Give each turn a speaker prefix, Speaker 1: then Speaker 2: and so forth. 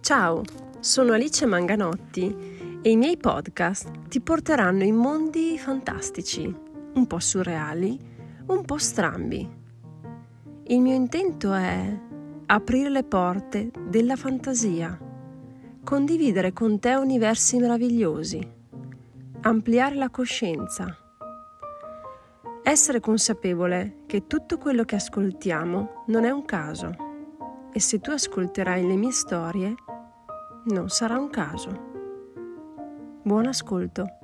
Speaker 1: Ciao, sono Alice Manganotti e i miei podcast ti porteranno in mondi fantastici, un po' surreali, un po' strambi. Il mio intento è aprire le porte della fantasia, condividere con te universi meravigliosi, ampliare la coscienza, essere consapevole che tutto quello che ascoltiamo non è un caso e se tu ascolterai le mie storie, non sarà un caso. Buon ascolto.